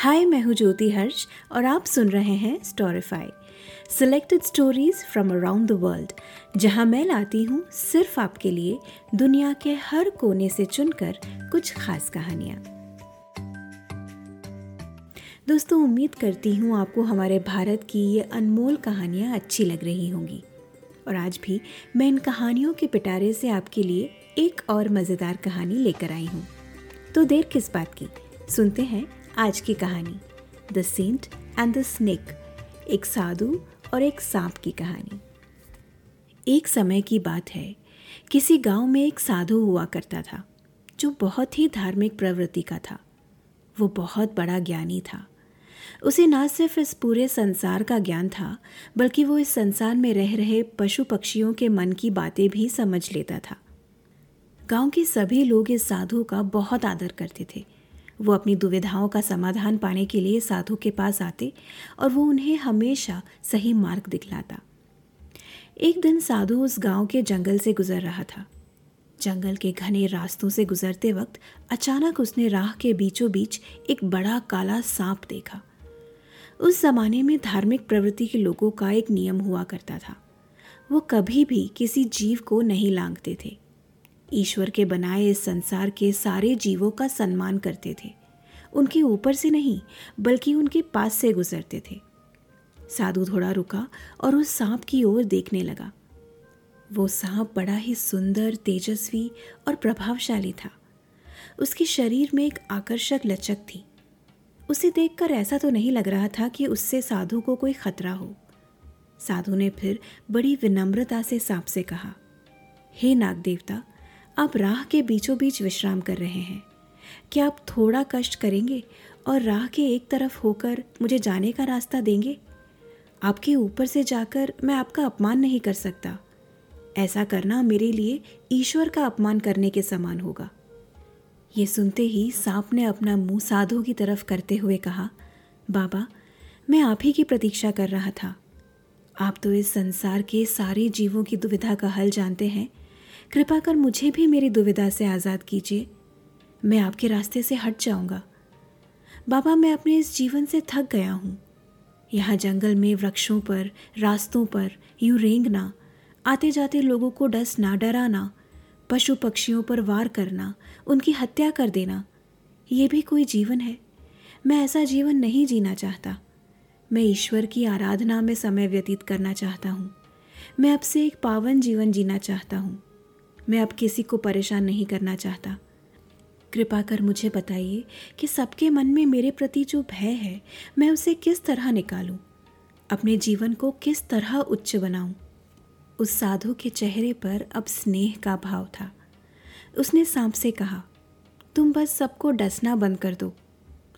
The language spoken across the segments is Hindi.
हाय, मैं हूँ ज्योति हर्ष और आप सुन रहे हैं Storify selected stories from around the world जहाँ मैं लाती हूँ सिर्फ़ आपके लिए दुनिया के हर कोने से चुनकर कुछ खास कहानियाँ। दोस्तों, उम्मीद करती हूँ आपको हमारे भारत की ये अनमोल कहानियाँ अच्छी लग रही होंगी। और आज भी मैं इन कहानियों के पिटारे से आपके लिए एक और मज़ेदार कहानी लेकर आई हूँ। तो देर किस बात की? सुनते हैं आज की कहानी the saint and the snake एक साधु और एक सांप की कहानी। एक समय की बात है, किसी गाँव में एक साधु हुआ करता था, जो बहुत ही धार्मिक प्रवृत्ति का था। वो बहुत बड़ा ज्ञानी था। उसे ना सिर्फ़ इस पूरे संसार का ज्ञान था, बल्कि वो इस संसार में रह रहे पशु पक्षियों के मन की बातें भी समझ लेता था। गाँव के सभी लोग इस साधु का बहुत आदर करते थे। वो अपनी दुविधाओं का समाधान पाने के लिए साधु के पास आते और वो उन्हें हमेशा सही मार्ग दिखलाता। एक दिन साधु उस गाँव के जंगल से गुजर रहा था। जंगल के घने रास्तों से गुजरते वक्त अचानक उसने राह के बीचों बीच एक बड़ा काला सांप देखा। उस जमाने में धार्मिक प्रवृत्ति के लोगों का एक नियम हुआ करता था। वो कभी भी किसी जीव को नहीं लांगते थे। ईश्वर के बनाए इस संसार के सारे जीवों का सम्मान करते थे। उनके ऊपर से नहीं, बल्कि उनके पास से गुजरते थे। साधु थोड़ा रुका और उस सांप की ओर देखने लगा। वो सांप बड़ा ही सुंदर, तेजस्वी और प्रभावशाली था। उसके शरीर में एक आकर्षक लचक थी। उसे देखकर ऐसा तो नहीं लग रहा था कि उससे साधु को कोई खतरा हो। साधु ने फिर बड़ी विनम्रता से सांप से कहा, हे नाग देवता आप राह के बीचों बीच विश्राम कर रहे हैं। क्या आप थोड़ा कष्ट करेंगे और राह के एक तरफ़ होकर मुझे जाने का रास्ता देंगे? आपके ऊपर से जाकर मैं आपका अपमान नहीं कर सकता। ऐसा करना मेरे लिए ईश्वर का अपमान करने के समान होगा। ये सुनते ही सांप ने अपना मुँह साधु की तरफ़ करते हुए कहा, बाबा, मैं आप ही की प्रतीक्षा कर रहा था। आप तो इस संसार के सारे जीवों की दुविधा का हल जानते हैं। कृपा कर मुझे भी मेरी दुविधा से आज़ाद कीजिए। मैं आपके रास्ते से हट जाऊँगा। बाबा, मैं अपने इस जीवन से थक गया हूँ। यहाँ जंगल में, वृक्षों पर, रास्तों पर यूँ रेंगना आते जाते लोगों को डसना डराना पशु पक्षियों पर वार करना, उनकी हत्या कर देना, ये भी कोई जीवन है? मैं ऐसा जीवन नहीं जीना चाहता। मैं ईश्वर की आराधना में समय व्यतीत करना चाहता हूँ। मैं अब से एक पावन जीवन जीना चाहता हूँ। मैं अब किसी को परेशान नहीं करना चाहता। कृपा कर मुझे बताइए कि सबके मन में मेरे प्रति जो भय है, मैं उसे किस तरह निकालूं? अपने जीवन को किस तरह उच्च बनाऊँ? उस साधु के चेहरे पर अब स्नेह का भाव था। उसने सांप से कहा, तुम बस सबको डसना बंद कर दो,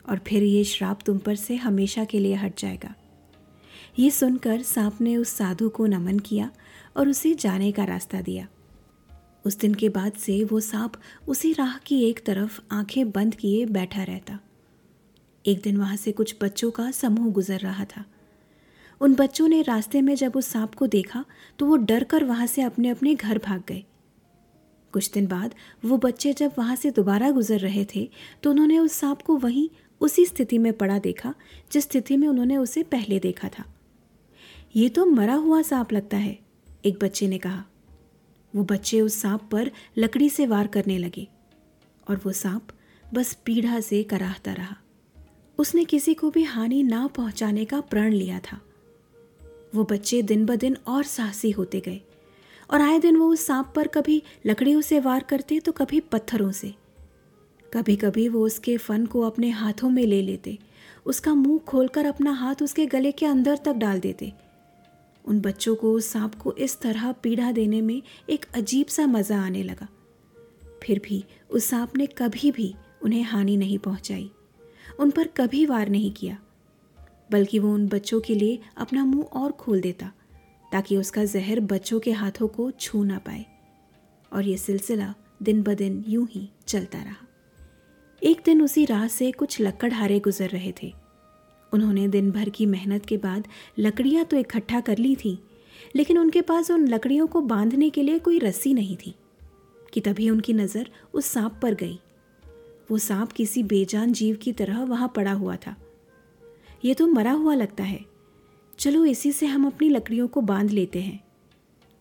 और फिर ये श्राप तुम पर से हमेशा के लिए हट जाएगा। ये सुनकर सांप ने उस साधु को नमन किया और उसे जाने का रास्ता दिया। उस दिन के बाद से वो सांप उसी राह की एक तरफ़ आँखें बंद किए बैठा रहता। एक दिन वहाँ से कुछ बच्चों का समूह गुजर रहा था। उन बच्चों ने रास्ते में जब उस सांप को देखा तो वो डर कर वहाँ से अपने अपने घर भाग गए। कुछ दिन बाद वो बच्चे जब वहाँ से दोबारा गुजर रहे थे तो उन्होंने उस सांप को वहीं उसी स्थिति में पड़ा देखा, जिस स्थिति में उन्होंने उसे पहले देखा था। ये तो मरा हुआ सांप लगता है, एक बच्चे ने कहा। वो बच्चे उस सांप पर लकड़ी से वार करने लगे और वो सांप बस पीढ़ा से कराहता रहा। उसने किसी को भी हानि ना पहुँचाने का प्रण लिया था। वो बच्चे दिन ब दिन और साहसी होते गए और आए दिन वो उस सांप पर कभी लकड़ियों से वार करते तो कभी पत्थरों से। कभी कभी वो उसके फन को अपने हाथों में ले लेते, उसका मुँह खोलकर अपना हाथ उसके गले के अंदर तक डाल देते। उन बच्चों को सांप को इस तरह पीड़ा देने में एक अजीब सा मज़ा आने लगा। फिर भी उस सांप ने कभी भी उन्हें हानि नहीं पहुंचाई। उन पर कभी वार नहीं किया, बल्कि वो उन बच्चों के लिए अपना मुँह और खोल देता, ताकि उसका जहर बच्चों के हाथों को छू ना पाए। और ये सिलसिला दिन ब दिन यूँ ही चलता रहा। एक दिन उसी राह से कुछ लक्कड़हारे गुजर रहे थे। उन्होंने दिन भर की मेहनत के बाद लकड़ियाँ तो इकट्ठा कर ली थी, लेकिन उनके पास उन लकड़ियों को बांधने के लिए कोई रस्सी नहीं थी, कि तभी उनकी नज़र उस सांप पर गई। वो सांप किसी बेजान जीव की तरह वहाँ पड़ा हुआ था। ये तो मरा हुआ लगता है। चलो इसी से हम अपनी लकड़ियों को बाँध लेते हैं।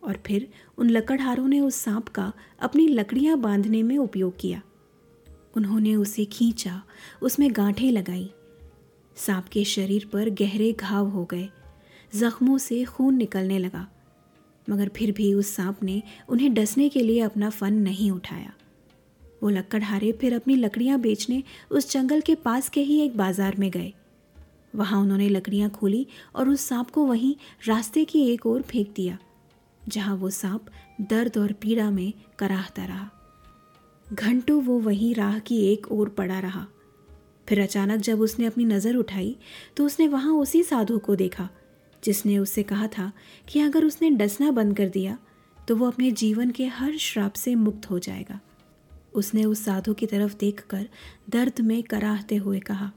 और फिर उन लकड़हारों ने उस सांप का अपनी लकड़ियाँ बांधने में उपयोग किया। उन्होंने उसे खींचा, उसमें गांठें लगाई। सांप के शरीर पर गहरे घाव हो गए। जख्मों से खून निकलने लगा। मगर फिर भी उस सांप ने उन्हें डसने के लिए अपना फन नहीं उठाया। वो लक्कड़हारे फिर अपनी लकड़ियाँ बेचने उस जंगल के पास के ही एक बाज़ार में गए। वहाँ उन्होंने लकड़ियाँ खोली और उस सांप को वहीं रास्ते की एक ओर फेंक दिया, जहाँ वो सांप दर्द और पीड़ा में कराहता रहा। घंटों वो वहीं राह की एक ओर पड़ा रहा। फिर अचानक जब उसने अपनी नज़र उठाई तो उसने वहाँ उसी साधु को देखा, जिसने उससे कहा था कि अगर उसने डसना बंद कर दिया तो वो अपने जीवन के हर श्राप से मुक्त हो जाएगा। उसने उस साधु की तरफ़ देखकर दर्द में कराहते हुए कहा,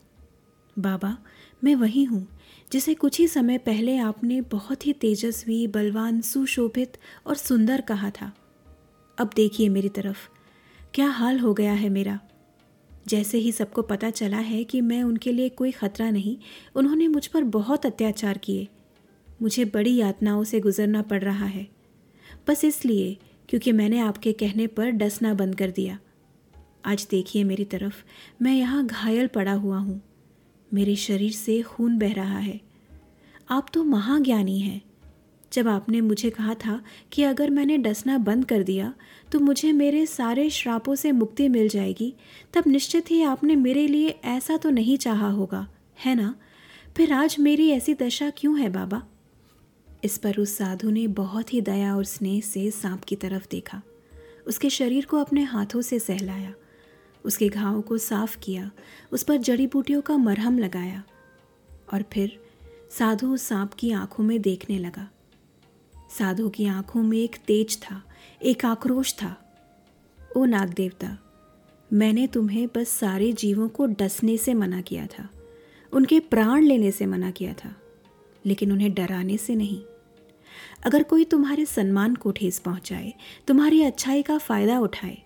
बाबा, मैं वही हूँ, जिसे कुछ ही समय पहले आपने बहुत ही तेजस्वी, बलवान, सुशोभित और सुंदर कहा था। अब देखिए मेरी तरफ़, क्या हाल हो गया है मेरा? जैसे ही सबको पता चला है कि मैं उनके लिए कोई ख़तरा नहीं, उन्होंने मुझ पर बहुत अत्याचार किए। मुझे बड़ी यातनाओं से गुजरना पड़ रहा है। बस इसलिए, क्योंकि मैंने आपके कहने पर डसना बंद कर दिया। आज देखिए मेरी तरफ़, मैं यहाँ घायल पड़ा हुआ हूँ। मेरे शरीर से खून बह रहा है। आप तो महाज्ञानी हैं। जब आपने मुझे कहा था कि अगर मैंने डसना बंद कर दिया तो मुझे मेरे सारे श्रापों से मुक्ति मिल जाएगी, तब निश्चित ही आपने मेरे लिए ऐसा तो नहीं चाहा होगा, है ना? फिर आज मेरी ऐसी दशा क्यों है बाबा? इस पर उस साधु ने बहुत ही दया और स्नेह से सांप की तरफ़ देखा। उसके शरीर को अपने हाथों से सहलाया। उसके घावों को साफ़ किया। उस पर जड़ी बूटियों का मरहम लगाया। और फिर साधु उस सांप की आँखों में देखने लगा। साधु की आँखों में एक तेज था, एक आक्रोश था। ओ नाग देवता मैंने तुम्हें बस सारे जीवों को डसने से मना किया था, उनके प्राण लेने से मना किया था, लेकिन उन्हें डराने से नहीं। अगर कोई तुम्हारे सम्मान को ठेस पहुँचाए, तुम्हारी अच्छाई का फ़ायदा उठाए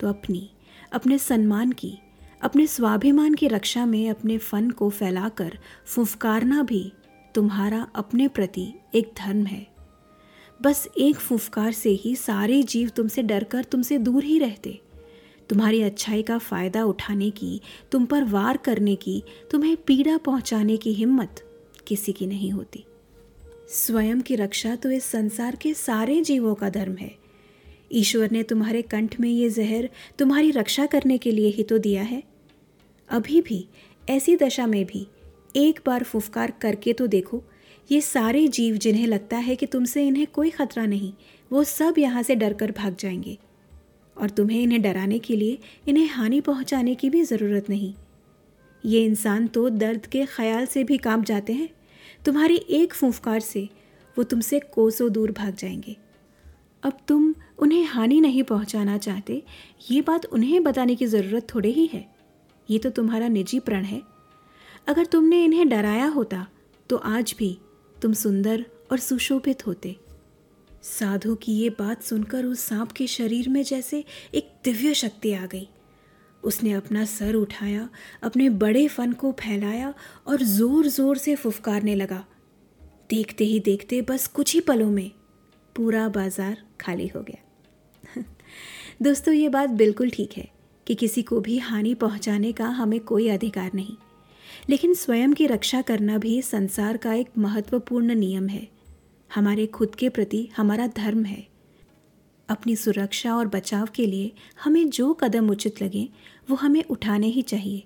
तो अपनी, अपने सम्मान की, अपने स्वाभिमान की रक्षा में अपने फन को फैलाकर फुफकारना भी तुम्हारा अपने प्रति एक धर्म है। बस एक फुफकार से ही सारे जीव तुमसे डरकर तुमसे दूर ही रहते। तुम्हारी अच्छाई का फ़ायदा उठाने की, तुम पर वार करने की, तुम्हें पीड़ा पहुँचाने की हिम्मत किसी की नहीं होती। स्वयं की रक्षा तो इस संसार के सारे जीवों का धर्म है। ईश्वर ने तुम्हारे कंठ में ये जहर तुम्हारी रक्षा करने के लिए ही तो दिया है। अभी भी, ऐसी दशा में भी एक बार फुफकार करके तो देखो। ये सारे जीव जिन्हें लगता है कि तुमसे इन्हें कोई खतरा नहीं, वो सब यहाँ से डर कर भाग जाएँगे। और तुम्हें इन्हें डराने के लिए इन्हें हानि पहुँचाने की भी ज़रूरत नहीं। ये इंसान तो दर्द के ख्याल से भी काँप जाते हैं। तुम्हारी एक फूफकार से वो तुमसे कोसों दूर भाग जाएँगे। अब तुम उन्हें हानि नहीं पहुंचाना चाहते, ये बात उन्हें बताने की ज़रूरत थोड़े ही है। ये तो तुम्हारा निजी प्रण है। अगर तुमने इन्हें डराया होता तो आज भी तुम सुंदर और सुशोभित होते। साधु की ये बात सुनकर उस सांप के शरीर में जैसे एक दिव्य शक्ति आ गई। उसने अपना सर उठाया, अपने बड़े फन को फैलाया और ज़ोर ज़ोर से फुफकारने लगा। देखते ही देखते बस कुछ ही पलों में पूरा बाज़ार खाली हो गया। दोस्तों, ये बात बिल्कुल ठीक है कि किसी को भी हानि पहुँचाने का हमें कोई अधिकार नहीं। लेकिन स्वयं की रक्षा करना भी संसार का एक महत्वपूर्ण नियम है। हमारे खुद के प्रति हमारा धर्म है। अपनी सुरक्षा और बचाव के लिए हमें जो कदम उचित लगे, वो हमें उठाने ही चाहिए।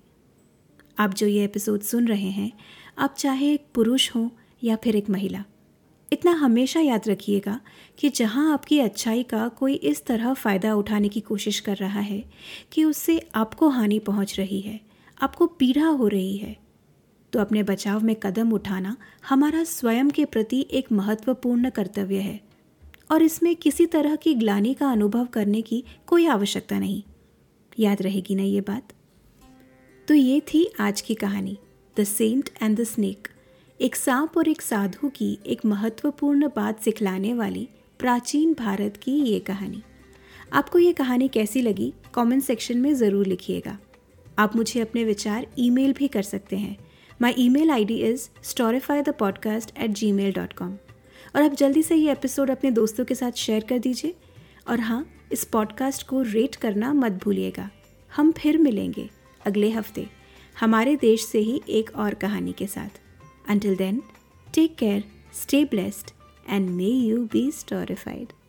आप जो ये एपिसोड सुन रहे हैं, आप चाहे एक पुरुष हो या फिर एक महिला, इतना हमेशा याद रखिएगा कि जहाँ आपकी अच्छाई का कोई इस तरह फ़ायदा उठाने की कोशिश कर रहा है कि उससे आपको हानि पहुँच रही है, आपको पीड़ा हो रही है तो अपने बचाव में कदम उठाना हमारा स्वयं के प्रति एक महत्वपूर्ण कर्तव्य है और इसमें किसी तरह की ग्लानी का अनुभव करने की कोई आवश्यकता नहीं। याद रहेगी ना ये बात? तो ये थी आज की कहानी the saint and the snake एक सांप और एक साधु की एक महत्वपूर्ण बात सिखलाने वाली प्राचीन भारत की ये कहानी। आपको ये कहानी कैसी लगी? कमेंट सेक्शन में ज़रूर लिखिएगा। आप मुझे अपने विचार ईमेल भी कर सकते हैं। My email I D is Storify the podcast at Gmail dot com और आप जल्दी से ये एपिसोड अपने दोस्तों के साथ शेयर कर दीजिए। और हाँ इस पॉडकास्ट को रेट करना मत भूलिएगा। हम फिर मिलेंगे अगले हफ़्ते हमारे देश से ही एक और कहानी के साथ। Until then take care stay blessed and may you be storified.